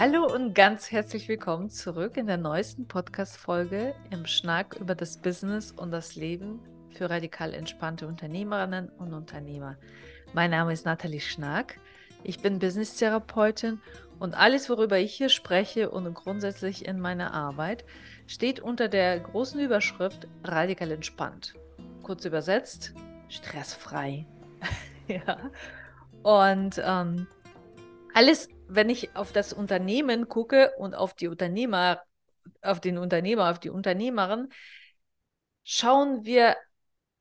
Hallo und ganz herzlich willkommen zurück in der neuesten Podcast-Folge im Schnack über das Business und das Leben für radikal entspannte Unternehmerinnen und Unternehmer. Mein Name ist Nathalie Schnack. Ich bin Business-Therapeutin und alles, worüber ich hier spreche und grundsätzlich in meiner Arbeit, steht unter der großen Überschrift radikal entspannt. Kurz übersetzt, stressfrei. ja. Und ähm, alles wenn ich auf das Unternehmen gucke und auf die Unternehmer, auf den Unternehmer, auf die Unternehmerin, schauen wir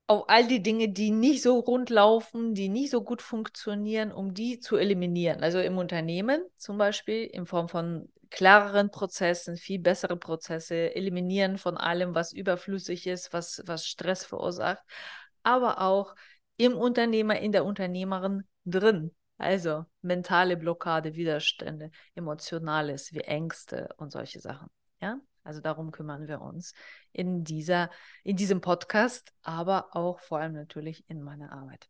auf all die Dinge, die nicht so rund laufen, die nicht so gut funktionieren, um die zu eliminieren. Also im Unternehmen zum Beispiel in Form von klareren Prozessen, viel bessere Prozesse, eliminieren von allem, was überflüssig ist, was, was Stress verursacht, aber auch im Unternehmer, in der Unternehmerin drin. Also mentale Blockade, Widerstände, Emotionales wie Ängste und solche Sachen. Ja, also darum kümmern wir uns in dieser, in diesem Podcast, aber auch vor allem natürlich in meiner Arbeit.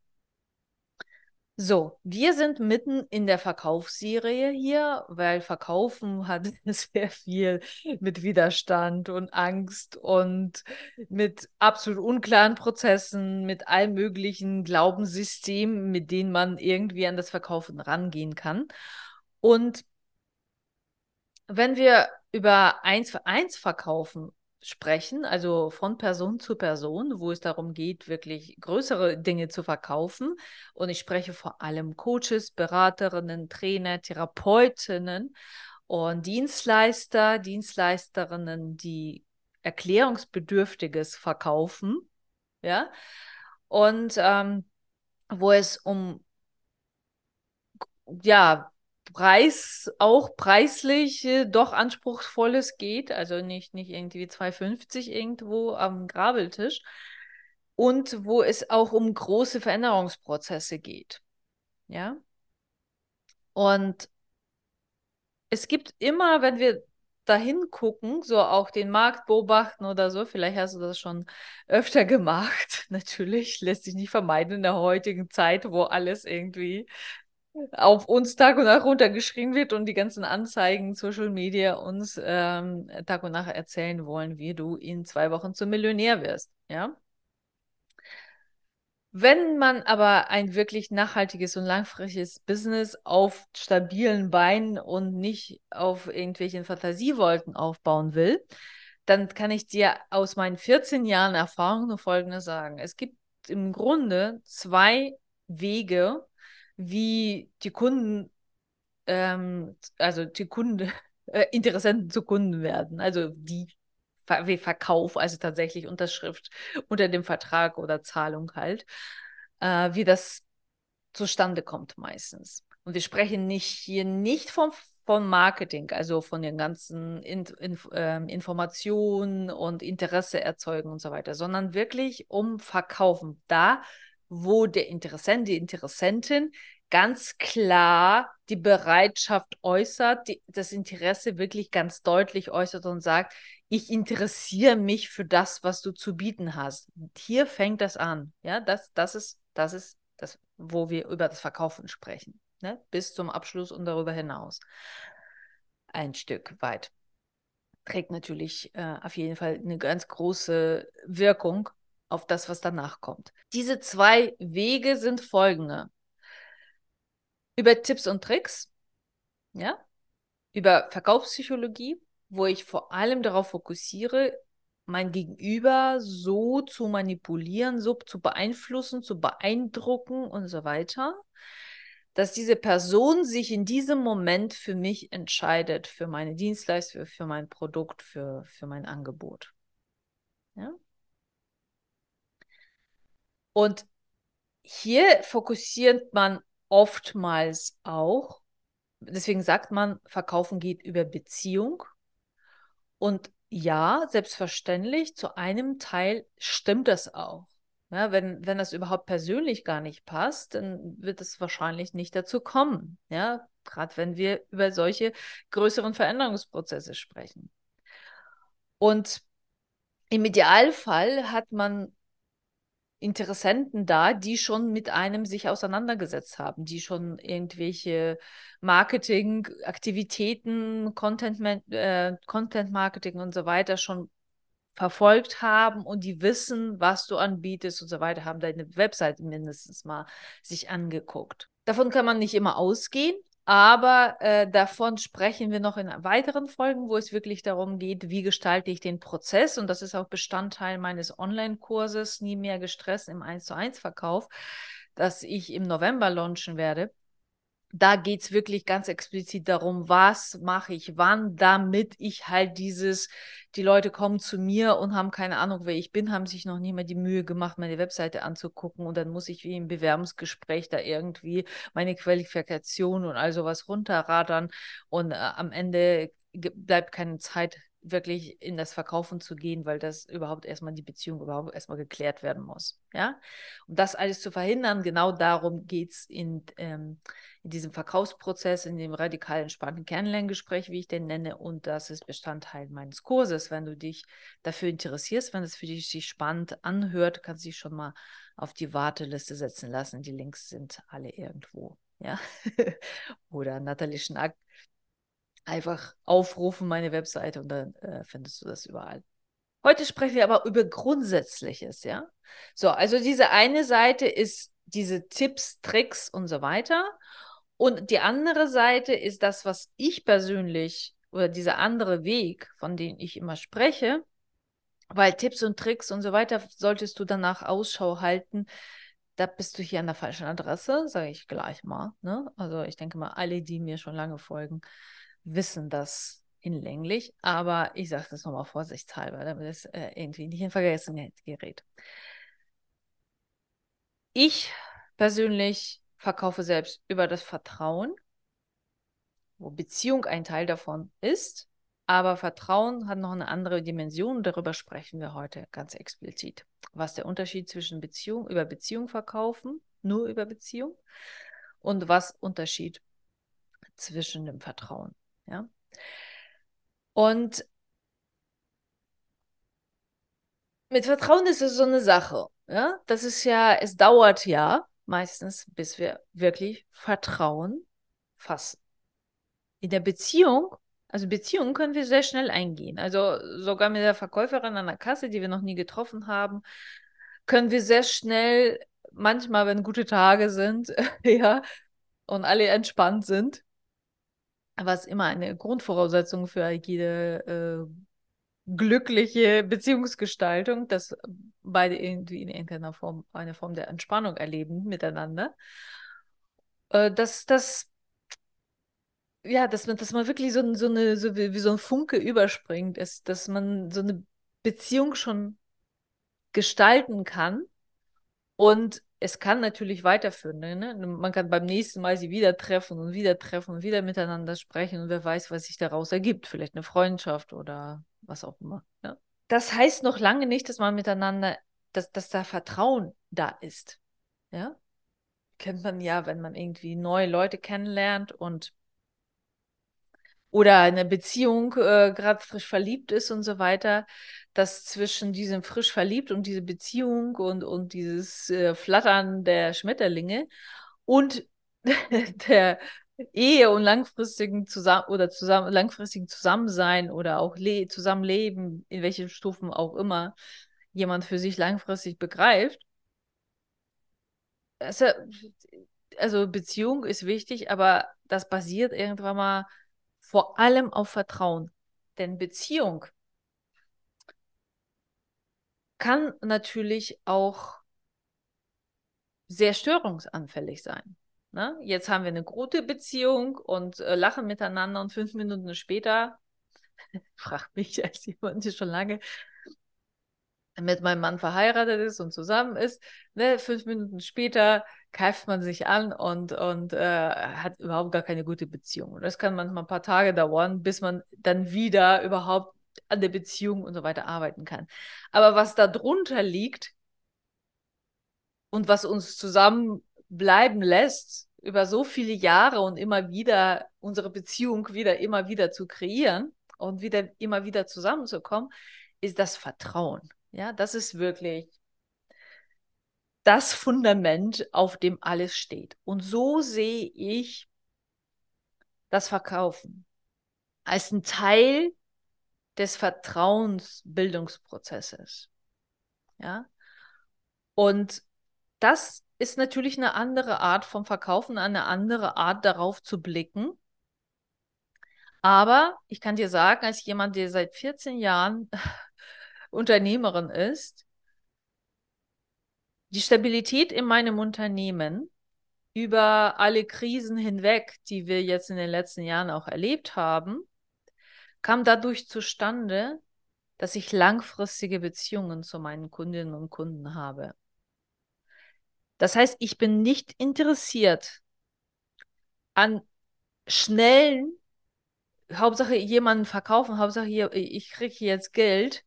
So, wir sind mitten in der Verkaufsserie hier, weil Verkaufen hat sehr viel mit Widerstand und Angst und mit absolut unklaren Prozessen, mit allen möglichen Glaubenssystemen, mit denen man irgendwie an das Verkaufen rangehen kann. Und wenn wir über eins für eins verkaufen sprechen, also von Person zu Person, wo es darum geht, wirklich größere Dinge zu verkaufen. Und ich spreche vor allem Coaches, Beraterinnen, Trainer, Therapeutinnen und Dienstleister, Dienstleisterinnen, die Erklärungsbedürftiges verkaufen. Ja. Und ähm, wo es um ja, Preis auch preislich äh, doch anspruchsvolles geht, also nicht, nicht irgendwie 2,50 irgendwo am Grabeltisch und wo es auch um große Veränderungsprozesse geht. Ja. Und es gibt immer, wenn wir dahin gucken, so auch den Markt beobachten oder so, vielleicht hast du das schon öfter gemacht. Natürlich lässt sich nicht vermeiden in der heutigen Zeit, wo alles irgendwie auf uns Tag und Nacht runtergeschrien wird und die ganzen Anzeigen, Social Media uns ähm, Tag und Nacht erzählen wollen, wie du in zwei Wochen zum Millionär wirst. Ja. Wenn man aber ein wirklich nachhaltiges und langfristiges Business auf stabilen Beinen und nicht auf irgendwelchen Fantasiewolken aufbauen will, dann kann ich dir aus meinen 14 Jahren Erfahrung nur Folgendes sagen. Es gibt im Grunde zwei Wege, wie die Kunden, ähm, also die Kunden, äh, Interessenten zu Kunden werden. Also die wie Verkauf, also tatsächlich Unterschrift unter dem Vertrag oder Zahlung halt, äh, wie das zustande kommt meistens. Und wir sprechen nicht hier nicht vom, vom Marketing, also von den ganzen in, in, äh, Informationen und Interesse erzeugen und so weiter, sondern wirklich um Verkaufen. Da, wo der Interessent, die Interessentin ganz klar die Bereitschaft äußert, die, das Interesse wirklich ganz deutlich äußert und sagt, ich interessiere mich für das, was du zu bieten hast. Hier fängt das an. Ja, das, das ist, das ist das, wo wir über das Verkaufen sprechen. Ne? Bis zum Abschluss und darüber hinaus. Ein Stück weit. Trägt natürlich äh, auf jeden Fall eine ganz große Wirkung auf das, was danach kommt. Diese zwei Wege sind folgende. Über Tipps und Tricks, ja, über Verkaufspsychologie, wo ich vor allem darauf fokussiere, mein Gegenüber so zu manipulieren, so zu beeinflussen, zu beeindrucken und so weiter, dass diese Person sich in diesem Moment für mich entscheidet, für meine Dienstleistung, für mein Produkt, für, für mein Angebot. Ja? Und hier fokussiert man oftmals auch, deswegen sagt man, Verkaufen geht über Beziehung. Und ja, selbstverständlich, zu einem Teil stimmt das auch. Ja, wenn, wenn das überhaupt persönlich gar nicht passt, dann wird es wahrscheinlich nicht dazu kommen. Ja, gerade wenn wir über solche größeren Veränderungsprozesse sprechen. Und im Idealfall hat man Interessenten da, die schon mit einem sich auseinandergesetzt haben, die schon irgendwelche Marketing-Aktivitäten, Content, äh, Content Marketing und so weiter schon verfolgt haben und die wissen, was du anbietest und so weiter, haben deine Webseite mindestens mal sich angeguckt. Davon kann man nicht immer ausgehen, aber äh, davon sprechen wir noch in weiteren Folgen, wo es wirklich darum geht, wie gestalte ich den Prozess. Und das ist auch Bestandteil meines Online-Kurses, nie mehr gestresst im 1 zu 1 Verkauf, das ich im November launchen werde da geht es wirklich ganz explizit darum, was mache ich wann, damit ich halt dieses, die Leute kommen zu mir und haben keine Ahnung, wer ich bin, haben sich noch nie mehr die Mühe gemacht, meine Webseite anzugucken und dann muss ich wie im Bewerbungsgespräch da irgendwie meine Qualifikation und all sowas runterradern und äh, am Ende bleibt keine Zeit wirklich in das Verkaufen zu gehen, weil das überhaupt erstmal die Beziehung überhaupt erstmal geklärt werden muss. Ja, um das alles zu verhindern, genau darum geht es in, ähm, in diesem Verkaufsprozess, in dem radikal entspannten Kennenlerngespräch, wie ich den nenne, und das ist Bestandteil meines Kurses. Wenn du dich dafür interessierst, wenn es für dich sich spannend anhört, kannst du dich schon mal auf die Warteliste setzen lassen. Die Links sind alle irgendwo. Ja, oder Nathalie Schnack einfach aufrufen, meine Webseite, und dann äh, findest du das überall. Heute sprechen wir aber über Grundsätzliches, ja. So, also diese eine Seite ist diese Tipps, Tricks und so weiter. Und die andere Seite ist das, was ich persönlich oder dieser andere Weg, von dem ich immer spreche, weil Tipps und Tricks und so weiter solltest du danach Ausschau halten. Da bist du hier an der falschen Adresse, sage ich gleich mal. Ne? Also ich denke mal, alle, die mir schon lange folgen, wissen das hinlänglich, aber ich sage das nochmal vorsichtshalber, damit es äh, irgendwie nicht in Vergessenheit gerät. Ich persönlich verkaufe selbst über das Vertrauen, wo Beziehung ein Teil davon ist, aber Vertrauen hat noch eine andere Dimension. Darüber sprechen wir heute ganz explizit. Was der Unterschied zwischen Beziehung über Beziehung verkaufen, nur über Beziehung, und was Unterschied zwischen dem Vertrauen. Ja? Und mit Vertrauen ist es so eine Sache. Ja? Das ist ja, es dauert ja meistens, bis wir wirklich Vertrauen fassen. In der Beziehung, also Beziehungen können wir sehr schnell eingehen. Also sogar mit der Verkäuferin an der Kasse, die wir noch nie getroffen haben, können wir sehr schnell, manchmal, wenn gute Tage sind, ja, und alle entspannt sind, was immer eine Grundvoraussetzung für jede äh, glückliche Beziehungsgestaltung, dass beide irgendwie in irgendeiner Form eine Form der Entspannung erleben miteinander. Äh, dass das ja, dass man, dass man wirklich so, so eine, so wie, wie so ein Funke überspringt, ist, dass man so eine Beziehung schon gestalten kann und es kann natürlich weiterführen. Ne? Man kann beim nächsten Mal sie wieder treffen und wieder treffen und wieder miteinander sprechen und wer weiß, was sich daraus ergibt. Vielleicht eine Freundschaft oder was auch immer. Ja? Das heißt noch lange nicht, dass man miteinander, dass, dass da Vertrauen da ist. Ja? Kennt man ja, wenn man irgendwie neue Leute kennenlernt und oder eine Beziehung äh, gerade frisch verliebt ist und so weiter, dass zwischen diesem frisch verliebt und diese Beziehung und, und dieses äh, Flattern der Schmetterlinge und der Ehe und langfristigen zusammen oder zusammen langfristigen Zusammensein oder auch le Zusammenleben, in welchen Stufen auch immer jemand für sich langfristig begreift. Also, also Beziehung ist wichtig, aber das basiert irgendwann mal vor allem auf Vertrauen. Denn Beziehung kann natürlich auch sehr störungsanfällig sein. Ne? Jetzt haben wir eine gute Beziehung und äh, lachen miteinander und fünf Minuten später, fragt mich als jemand, der schon lange mit meinem Mann verheiratet ist und zusammen ist, ne, fünf Minuten später keift man sich an und, und äh, hat überhaupt gar keine gute Beziehung. Und das kann manchmal ein paar Tage dauern, bis man dann wieder überhaupt an der Beziehung und so weiter arbeiten kann. Aber was da drunter liegt und was uns zusammen bleiben lässt, über so viele Jahre und immer wieder unsere Beziehung wieder immer wieder zu kreieren und wieder immer wieder zusammenzukommen, ist das Vertrauen. Ja, das ist wirklich das Fundament, auf dem alles steht. Und so sehe ich das Verkaufen als ein Teil des Vertrauensbildungsprozesses. Ja. Und das ist natürlich eine andere Art vom Verkaufen, eine andere Art darauf zu blicken. Aber ich kann dir sagen, als jemand, der seit 14 Jahren Unternehmerin ist, die Stabilität in meinem Unternehmen über alle Krisen hinweg, die wir jetzt in den letzten Jahren auch erlebt haben, kam dadurch zustande, dass ich langfristige Beziehungen zu meinen Kundinnen und Kunden habe. Das heißt, ich bin nicht interessiert an schnellen, Hauptsache jemanden verkaufen, Hauptsache ich kriege jetzt Geld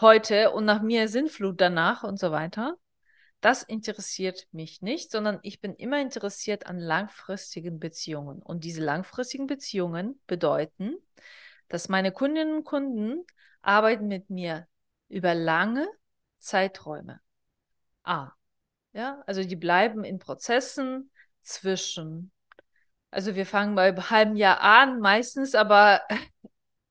heute und nach mir Sinnflut danach und so weiter. Das interessiert mich nicht, sondern ich bin immer interessiert an langfristigen Beziehungen. Und diese langfristigen Beziehungen bedeuten, dass meine Kundinnen und Kunden arbeiten mit mir über lange Zeiträume. Ah, ja, also die bleiben in Prozessen zwischen, also wir fangen bei einem halben Jahr an, meistens, aber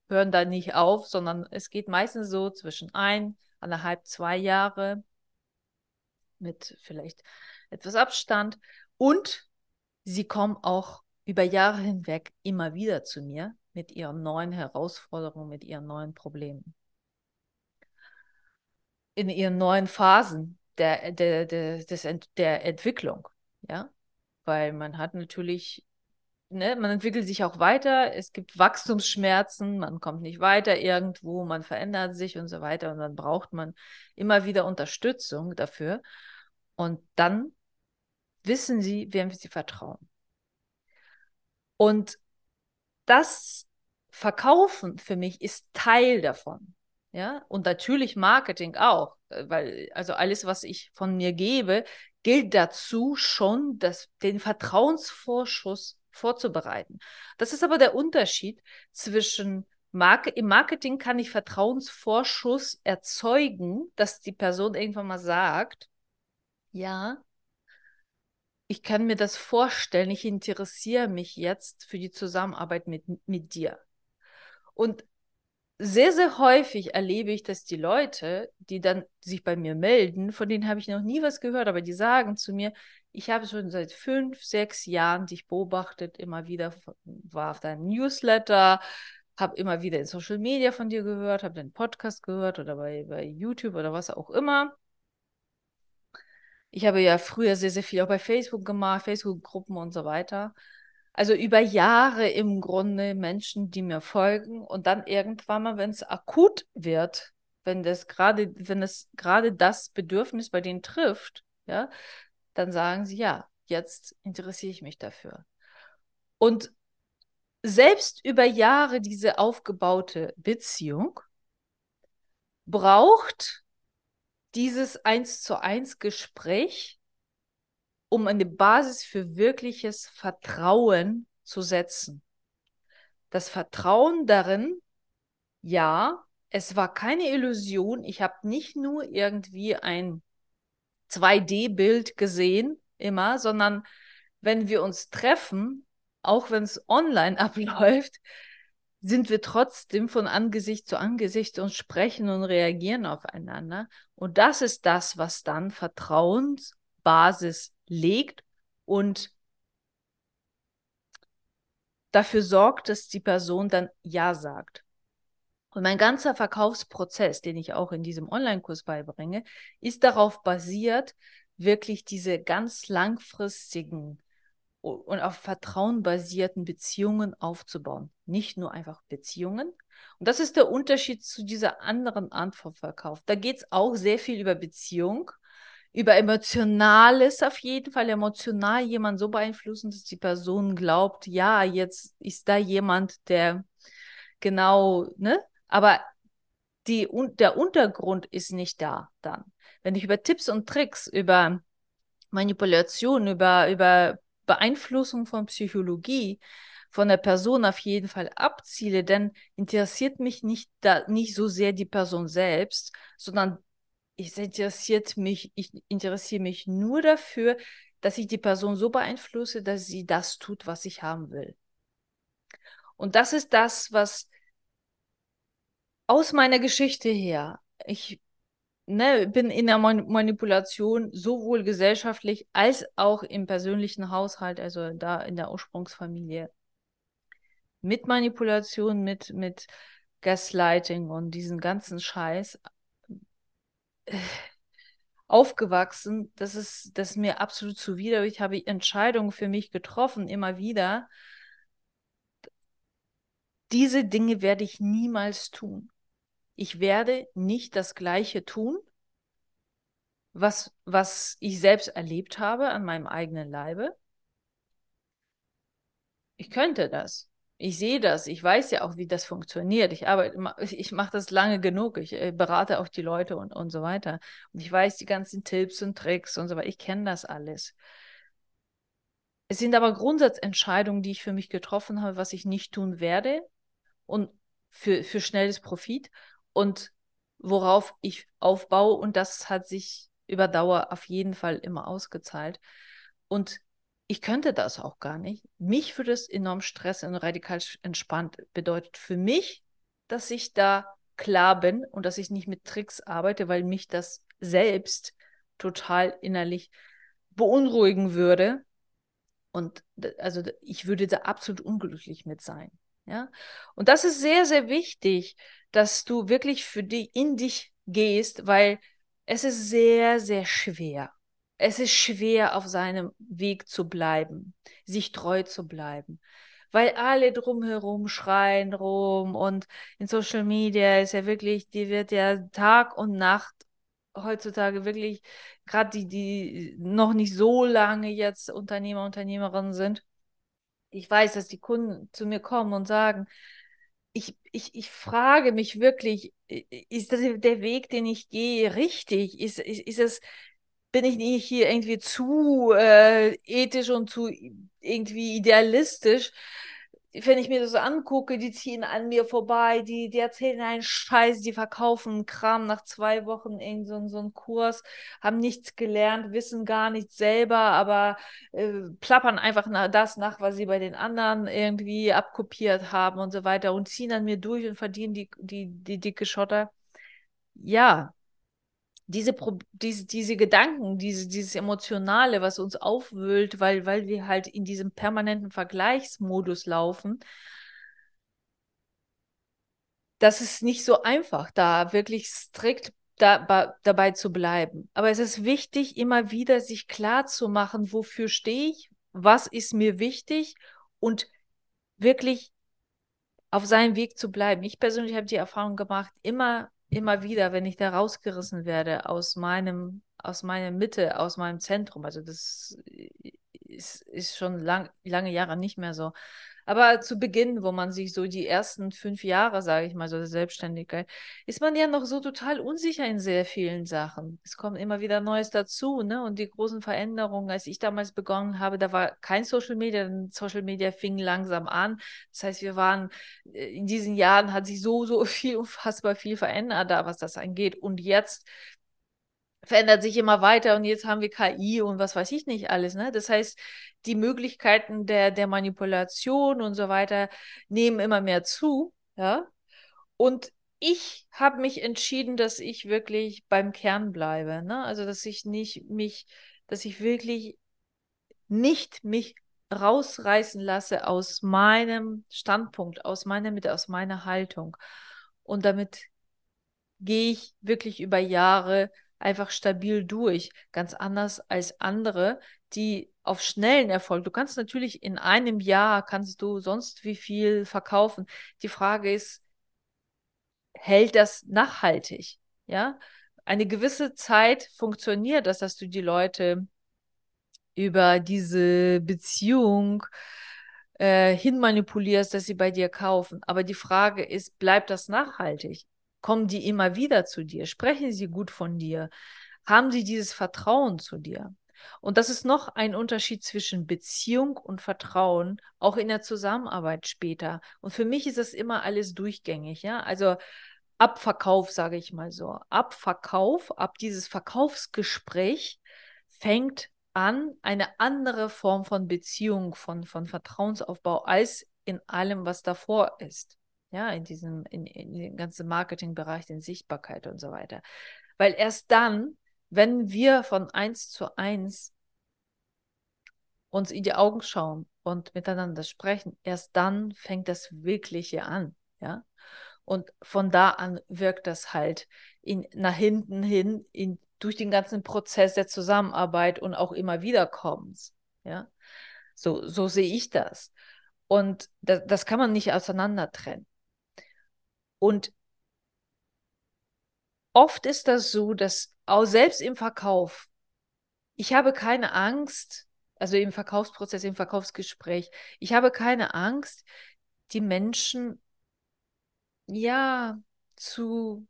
hören da nicht auf, sondern es geht meistens so zwischen ein, anderthalb, zwei Jahre mit vielleicht etwas Abstand und sie kommen auch über Jahre hinweg immer wieder zu mir mit ihren neuen Herausforderungen, mit ihren neuen Problemen. In ihren neuen Phasen der, der, der, des, der Entwicklung, ja, weil man hat natürlich, ne, man entwickelt sich auch weiter, es gibt Wachstumsschmerzen, man kommt nicht weiter irgendwo, man verändert sich und so weiter und dann braucht man immer wieder Unterstützung dafür und dann wissen sie, wem sie vertrauen. Und das Verkaufen für mich ist Teil davon. Ja, und natürlich Marketing auch, äh, weil also alles, was ich von mir gebe, gilt dazu schon, das, den Vertrauensvorschuss vorzubereiten. Das ist aber der Unterschied zwischen Marke, im Marketing kann ich Vertrauensvorschuss erzeugen, dass die Person irgendwann mal sagt, ja, ich kann mir das vorstellen, ich interessiere mich jetzt für die Zusammenarbeit mit, mit dir. Und sehr, sehr häufig erlebe ich, dass die Leute, die dann sich bei mir melden, von denen habe ich noch nie was gehört, aber die sagen zu mir, ich habe schon seit fünf, sechs Jahren dich beobachtet, immer wieder war auf deinem Newsletter, habe immer wieder in Social Media von dir gehört, habe deinen Podcast gehört oder bei, bei YouTube oder was auch immer. Ich habe ja früher sehr, sehr viel auch bei Facebook gemacht, Facebook-Gruppen und so weiter. Also über Jahre im Grunde Menschen, die mir folgen und dann irgendwann mal, wenn es akut wird, wenn das gerade, wenn es gerade das Bedürfnis bei denen trifft, ja, dann sagen sie, ja, jetzt interessiere ich mich dafür. Und selbst über Jahre diese aufgebaute Beziehung braucht dieses eins zu eins Gespräch um eine Basis für wirkliches Vertrauen zu setzen. Das Vertrauen darin, ja, es war keine Illusion. Ich habe nicht nur irgendwie ein 2D-Bild gesehen, immer, sondern wenn wir uns treffen, auch wenn es online abläuft, sind wir trotzdem von Angesicht zu Angesicht und sprechen und reagieren aufeinander. Und das ist das, was dann Vertrauensbasis legt und dafür sorgt, dass die Person dann Ja sagt. Und mein ganzer Verkaufsprozess, den ich auch in diesem Online-Kurs beibringe, ist darauf basiert, wirklich diese ganz langfristigen und auf Vertrauen basierten Beziehungen aufzubauen. Nicht nur einfach Beziehungen. Und das ist der Unterschied zu dieser anderen Art von Verkauf. Da geht es auch sehr viel über Beziehung, über Emotionales auf jeden Fall, emotional jemand so beeinflussen, dass die Person glaubt, ja, jetzt ist da jemand, der genau, ne? Aber die, der Untergrund ist nicht da dann. Wenn ich über Tipps und Tricks, über Manipulation, über, über Beeinflussung von Psychologie von der Person auf jeden Fall abziele, dann interessiert mich nicht, da, nicht so sehr die Person selbst, sondern ich interessiert mich, ich interessiere mich nur dafür, dass ich die Person so beeinflusse, dass sie das tut, was ich haben will. Und das ist das, was aus meiner Geschichte her, ich ne, bin in der Manipulation sowohl gesellschaftlich als auch im persönlichen Haushalt, also da in der Ursprungsfamilie, mit Manipulation, mit, mit Gaslighting und diesen ganzen Scheiß äh, aufgewachsen. Das ist, das ist mir absolut zuwider. Ich habe Entscheidungen für mich getroffen, immer wieder. Diese Dinge werde ich niemals tun ich werde nicht das Gleiche tun, was, was ich selbst erlebt habe an meinem eigenen Leibe. Ich könnte das. Ich sehe das. Ich weiß ja auch, wie das funktioniert. Ich arbeite, ich mache das lange genug. Ich äh, berate auch die Leute und, und so weiter. Und ich weiß die ganzen Tipps und Tricks und so weiter. Ich kenne das alles. Es sind aber Grundsatzentscheidungen, die ich für mich getroffen habe, was ich nicht tun werde und für, für schnelles Profit und worauf ich aufbaue. Und das hat sich über Dauer auf jeden Fall immer ausgezahlt. Und ich könnte das auch gar nicht. Mich würde es enorm stressen und radikal entspannt. Bedeutet für mich, dass ich da klar bin und dass ich nicht mit Tricks arbeite, weil mich das selbst total innerlich beunruhigen würde. Und also ich würde da absolut unglücklich mit sein. Ja? Und das ist sehr, sehr wichtig, dass du wirklich für die in dich gehst, weil es ist sehr, sehr schwer. Es ist schwer, auf seinem Weg zu bleiben, sich treu zu bleiben, weil alle drumherum schreien rum und in Social Media ist ja wirklich, die wird ja Tag und Nacht heutzutage wirklich, gerade die, die noch nicht so lange jetzt Unternehmer, Unternehmerinnen sind, ich weiß, dass die Kunden zu mir kommen und sagen, ich, ich, ich frage mich wirklich, ist das der Weg, den ich gehe, richtig? Ist, ist, ist es, bin ich nicht hier irgendwie zu äh, ethisch und zu irgendwie idealistisch? Wenn ich mir das so angucke, die ziehen an mir vorbei, die, die erzählen einen Scheiß, die verkaufen Kram nach zwei Wochen in so, so einen Kurs, haben nichts gelernt, wissen gar nichts selber, aber äh, plappern einfach nach, das nach, was sie bei den anderen irgendwie abkopiert haben und so weiter und ziehen an mir durch und verdienen die, die, die dicke Schotter. Ja, diese, diese, diese Gedanken, diese, dieses Emotionale, was uns aufwühlt, weil, weil wir halt in diesem permanenten Vergleichsmodus laufen, das ist nicht so einfach, da wirklich strikt da, dabei zu bleiben. Aber es ist wichtig, immer wieder sich klar zu machen, wofür stehe ich, was ist mir wichtig und wirklich auf seinem Weg zu bleiben. Ich persönlich habe die Erfahrung gemacht, immer immer wieder, wenn ich da rausgerissen werde aus meinem, aus meiner Mitte, aus meinem Zentrum, also das ist, ist schon lang, lange Jahre nicht mehr so, aber zu Beginn, wo man sich so die ersten fünf Jahre, sage ich mal, so der Selbstständigkeit, ist man ja noch so total unsicher in sehr vielen Sachen. Es kommt immer wieder Neues dazu, ne? Und die großen Veränderungen, als ich damals begonnen habe, da war kein Social Media, Social Media fing langsam an. Das heißt, wir waren äh, in diesen Jahren hat sich so, so viel, unfassbar viel verändert da, was das angeht. Und jetzt verändert sich immer weiter und jetzt haben wir KI und was weiß ich nicht alles. Ne? Das heißt, die Möglichkeiten der, der Manipulation und so weiter nehmen immer mehr zu. Ja? Und ich habe mich entschieden, dass ich wirklich beim Kern bleibe. Ne? Also, dass ich nicht mich, dass ich wirklich nicht mich rausreißen lasse aus meinem Standpunkt, aus meiner Mitte, aus meiner Haltung. Und damit gehe ich wirklich über Jahre einfach stabil durch. Ganz anders als andere, die auf schnellen Erfolg. Du kannst natürlich in einem Jahr kannst du sonst wie viel verkaufen. Die Frage ist, hält das nachhaltig? Ja, eine gewisse Zeit funktioniert das, dass du die Leute über diese Beziehung äh, hinmanipulierst, dass sie bei dir kaufen. Aber die Frage ist, bleibt das nachhaltig? Kommen die immer wieder zu dir? Sprechen sie gut von dir? Haben sie dieses Vertrauen zu dir? Und das ist noch ein Unterschied zwischen Beziehung und Vertrauen, auch in der Zusammenarbeit später. Und für mich ist das immer alles durchgängig, ja. Also Abverkauf, sage ich mal so, Abverkauf, ab dieses Verkaufsgespräch fängt an eine andere Form von Beziehung, von, von Vertrauensaufbau als in allem, was davor ist. Ja, in diesem, in, in dem ganzen Marketingbereich, in Sichtbarkeit und so weiter. Weil erst dann, wenn wir von eins zu eins uns in die Augen schauen und miteinander sprechen, erst dann fängt das Wirkliche an. Ja. Und von da an wirkt das halt in, nach hinten hin in, durch den ganzen Prozess der Zusammenarbeit und auch immer wiederkommens. Ja. So, so sehe ich das. Und das, das kann man nicht auseinander trennen. Und oft ist das so, dass auch selbst im Verkauf, ich habe keine Angst, also im Verkaufsprozess, im Verkaufsgespräch, ich habe keine Angst, die Menschen ja zu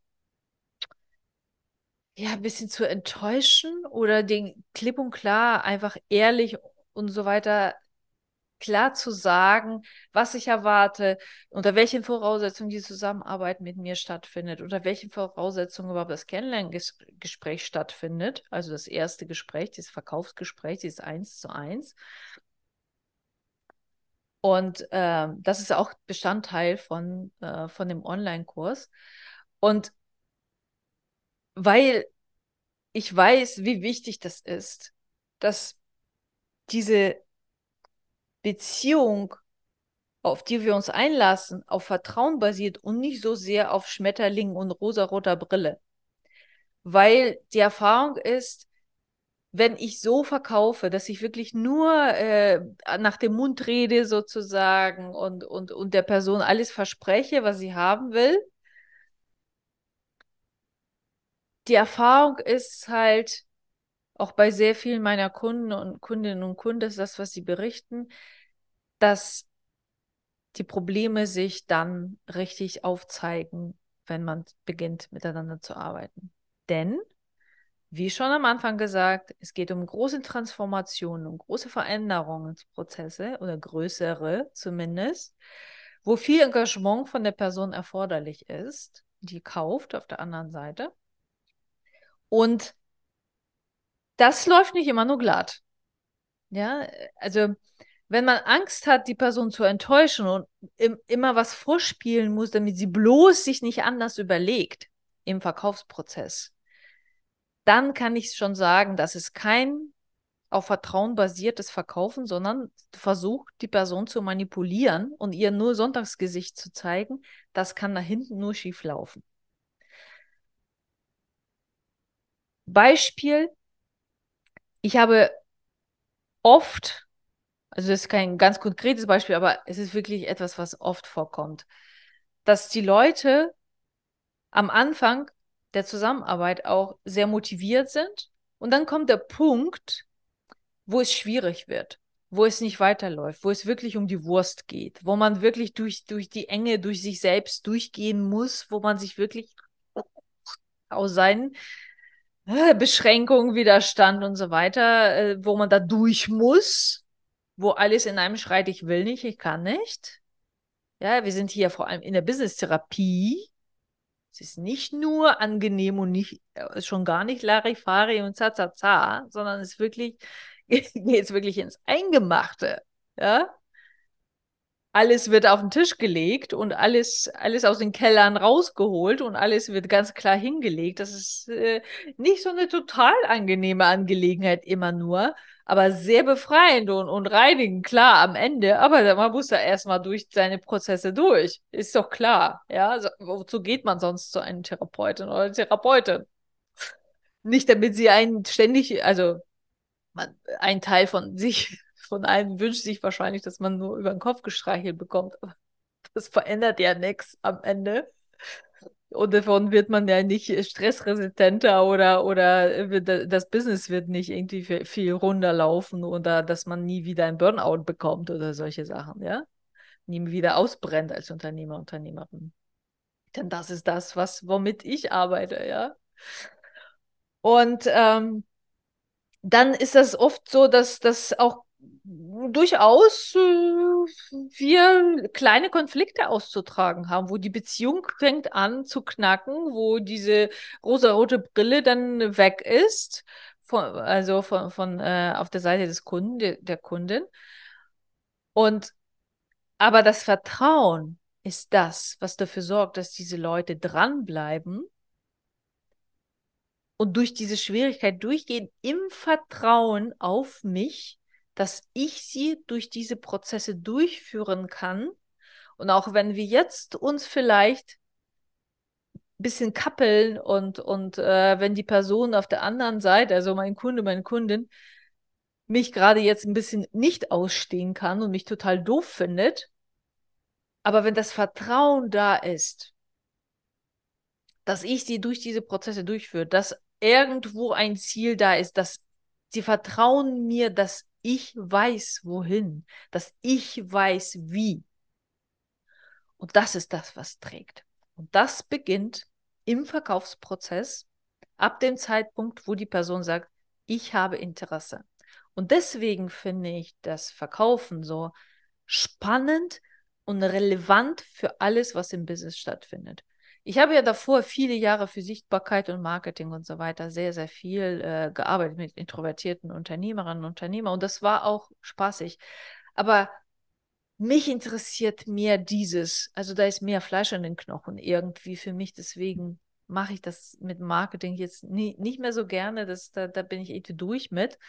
ja ein bisschen zu enttäuschen oder den klipp und klar einfach ehrlich und so weiter klar zu sagen, was ich erwarte, unter welchen Voraussetzungen die Zusammenarbeit mit mir stattfindet, unter welchen Voraussetzungen überhaupt das Kennenlerngespräch stattfindet, also das erste Gespräch, dieses Verkaufsgespräch, dieses Eins zu eins. Und äh, das ist auch Bestandteil von, äh, von dem Online-Kurs. Und weil ich weiß, wie wichtig das ist, dass diese Beziehung, auf die wir uns einlassen, auf Vertrauen basiert und nicht so sehr auf Schmetterlingen und rosaroter Brille. Weil die Erfahrung ist, wenn ich so verkaufe, dass ich wirklich nur äh, nach dem Mund rede sozusagen und, und, und der Person alles verspreche, was sie haben will, die Erfahrung ist halt, auch bei sehr vielen meiner Kunden und Kundinnen und Kunden ist das, was sie berichten, dass die Probleme sich dann richtig aufzeigen, wenn man beginnt, miteinander zu arbeiten. Denn, wie schon am Anfang gesagt, es geht um große Transformationen, um große Veränderungsprozesse oder größere zumindest, wo viel Engagement von der Person erforderlich ist, die kauft auf der anderen Seite. Und das läuft nicht immer nur glatt. Ja, also wenn man Angst hat, die Person zu enttäuschen und im, immer was vorspielen muss, damit sie bloß sich nicht anders überlegt im Verkaufsprozess, dann kann ich schon sagen, dass es kein auf Vertrauen basiertes Verkaufen, sondern versucht, die Person zu manipulieren und ihr nur Sonntagsgesicht zu zeigen, das kann da hinten nur schief laufen. Beispiel, ich habe oft, also das ist kein ganz konkretes Beispiel, aber es ist wirklich etwas, was oft vorkommt, dass die Leute am Anfang der Zusammenarbeit auch sehr motiviert sind und dann kommt der Punkt, wo es schwierig wird, wo es nicht weiterläuft, wo es wirklich um die Wurst geht, wo man wirklich durch, durch die Enge, durch sich selbst durchgehen muss, wo man sich wirklich aus seinen Beschränkungen, Widerstand und so weiter, äh, wo man da durch muss, wo alles in einem schreit, ich will nicht, ich kann nicht. Ja, wir sind hier vor allem in der Business-Therapie. Es ist nicht nur angenehm und nicht, äh, schon gar nicht Larifari und Zazaza, sondern es wirklich, geht es wirklich ins Eingemachte. Ja, alles wird auf den Tisch gelegt und alles, alles aus den Kellern rausgeholt und alles wird ganz klar hingelegt. Das ist äh, nicht so eine total angenehme Angelegenheit immer nur, aber sehr befreiend und, und reinigend, klar, am Ende. Aber man muss da erstmal durch seine Prozesse durch. Ist doch klar. Ja, also, wozu geht man sonst zu einem Therapeutin oder Therapeutin? Nicht, damit sie einen ständig, also man, ein Teil von sich von allen wünscht sich wahrscheinlich, dass man nur über den Kopf gestreichelt bekommt. das verändert ja nichts am Ende. Und davon wird man ja nicht stressresistenter oder, oder das Business wird nicht irgendwie viel runterlaufen oder dass man nie wieder ein Burnout bekommt oder solche Sachen, ja. Nie wieder ausbrennt als Unternehmer, Unternehmerin. Denn das ist das, was, womit ich arbeite, ja. Und ähm, dann ist das oft so, dass, dass auch durchaus äh, wir kleine Konflikte auszutragen haben, wo die Beziehung fängt an zu knacken, wo diese rosarote Brille dann weg ist, von, also von, von äh, auf der Seite des Kunden, der, der Kundin. Und aber das Vertrauen ist das, was dafür sorgt, dass diese Leute dranbleiben und durch diese Schwierigkeit durchgehen im Vertrauen auf mich, dass ich sie durch diese Prozesse durchführen kann. Und auch wenn wir jetzt uns vielleicht ein bisschen kappeln und, und äh, wenn die Person auf der anderen Seite, also mein Kunde, meine Kundin, mich gerade jetzt ein bisschen nicht ausstehen kann und mich total doof findet, aber wenn das Vertrauen da ist, dass ich sie durch diese Prozesse durchführe, dass irgendwo ein Ziel da ist, dass sie vertrauen mir, dass ich weiß, wohin, dass ich weiß, wie. Und das ist das, was trägt. Und das beginnt im Verkaufsprozess ab dem Zeitpunkt, wo die Person sagt, ich habe Interesse. Und deswegen finde ich das Verkaufen so spannend und relevant für alles, was im Business stattfindet. Ich habe ja davor viele Jahre für Sichtbarkeit und Marketing und so weiter sehr, sehr viel äh, gearbeitet mit introvertierten Unternehmerinnen und Unternehmern und das war auch spaßig. Aber mich interessiert mehr dieses, also da ist mehr Fleisch an den Knochen irgendwie für mich, deswegen mache ich das mit Marketing jetzt nie, nicht mehr so gerne, das, da, da bin ich irgendwie durch mit,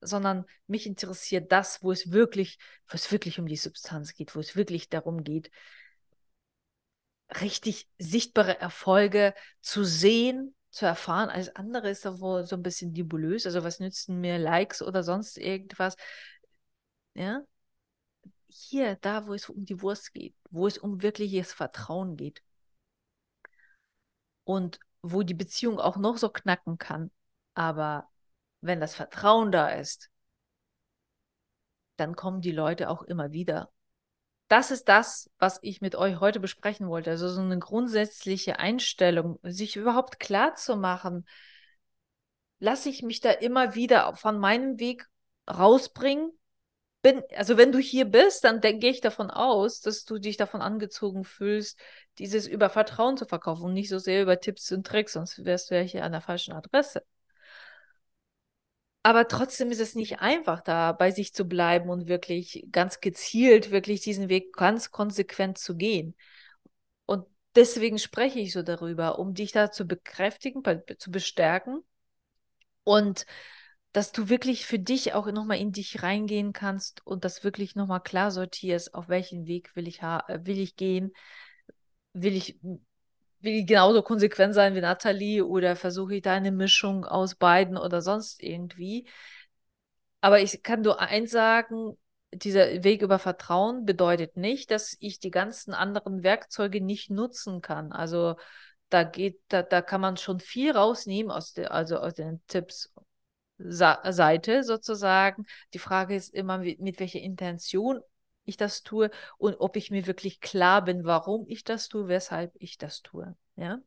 sondern mich interessiert das, wo es wirklich, wo es wirklich um die Substanz geht, wo es wirklich darum geht, richtig sichtbare Erfolge zu sehen, zu erfahren. Alles andere ist doch wohl so ein bisschen nebulös. Also was nützen mir Likes oder sonst irgendwas? Ja. Hier, da, wo es um die Wurst geht, wo es um wirkliches Vertrauen geht. Und wo die Beziehung auch noch so knacken kann. Aber wenn das Vertrauen da ist, dann kommen die Leute auch immer wieder das ist das, was ich mit euch heute besprechen wollte. Also so eine grundsätzliche Einstellung, sich überhaupt klar zu machen, lasse ich mich da immer wieder von meinem Weg rausbringen. Bin, also wenn du hier bist, dann gehe ich davon aus, dass du dich davon angezogen fühlst, dieses über Vertrauen zu verkaufen und nicht so sehr über Tipps und Tricks, sonst wärst du ja hier an der falschen Adresse. Aber trotzdem ist es nicht einfach, da bei sich zu bleiben und wirklich ganz gezielt, wirklich diesen Weg ganz konsequent zu gehen. Und deswegen spreche ich so darüber, um dich da zu bekräftigen, zu bestärken und dass du wirklich für dich auch nochmal in dich reingehen kannst und das wirklich nochmal klar sortierst, auf welchen Weg will ich, will ich gehen, will ich will ich genauso konsequent sein wie Nathalie oder versuche ich da eine Mischung aus beiden oder sonst irgendwie. Aber ich kann nur eins sagen, dieser Weg über Vertrauen bedeutet nicht, dass ich die ganzen anderen Werkzeuge nicht nutzen kann. Also da geht, da, da kann man schon viel rausnehmen aus der, also aus den Tipps Seite sozusagen. Die Frage ist immer, mit, mit welcher Intention ich das tue und ob ich mir wirklich klar bin, warum ich das tue, weshalb ich das tue. Ja?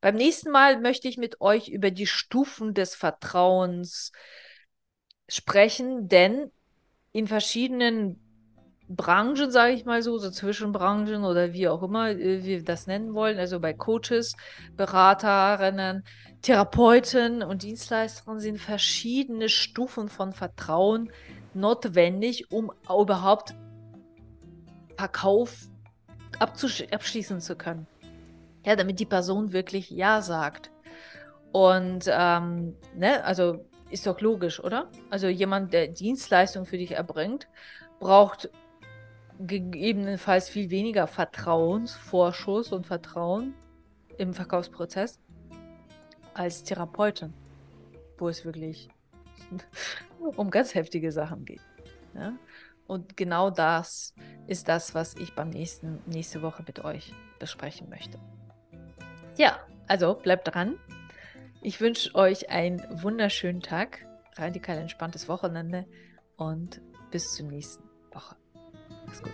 Beim nächsten Mal möchte ich mit euch über die Stufen des Vertrauens sprechen, denn in verschiedenen Branchen, sage ich mal so, so Zwischenbranchen oder wie auch immer äh, wir das nennen wollen, also bei Coaches, Beraterinnen, Therapeuten und Dienstleistern sind verschiedene Stufen von Vertrauen notwendig, um überhaupt Verkauf abschließen zu können. Ja, damit die Person wirklich Ja sagt. Und ähm, ne, also ist doch logisch, oder? Also jemand, der Dienstleistung für dich erbringt, braucht gegebenenfalls viel weniger Vertrauensvorschuss und Vertrauen im Verkaufsprozess als Therapeutin, wo es wirklich um ganz heftige Sachen geht. Ja? Und genau das ist das, was ich beim nächsten, nächste Woche mit euch besprechen möchte. Ja, also bleibt dran. Ich wünsche euch einen wunderschönen Tag, radikal entspanntes Wochenende und bis zur nächsten Woche. Mach's gut.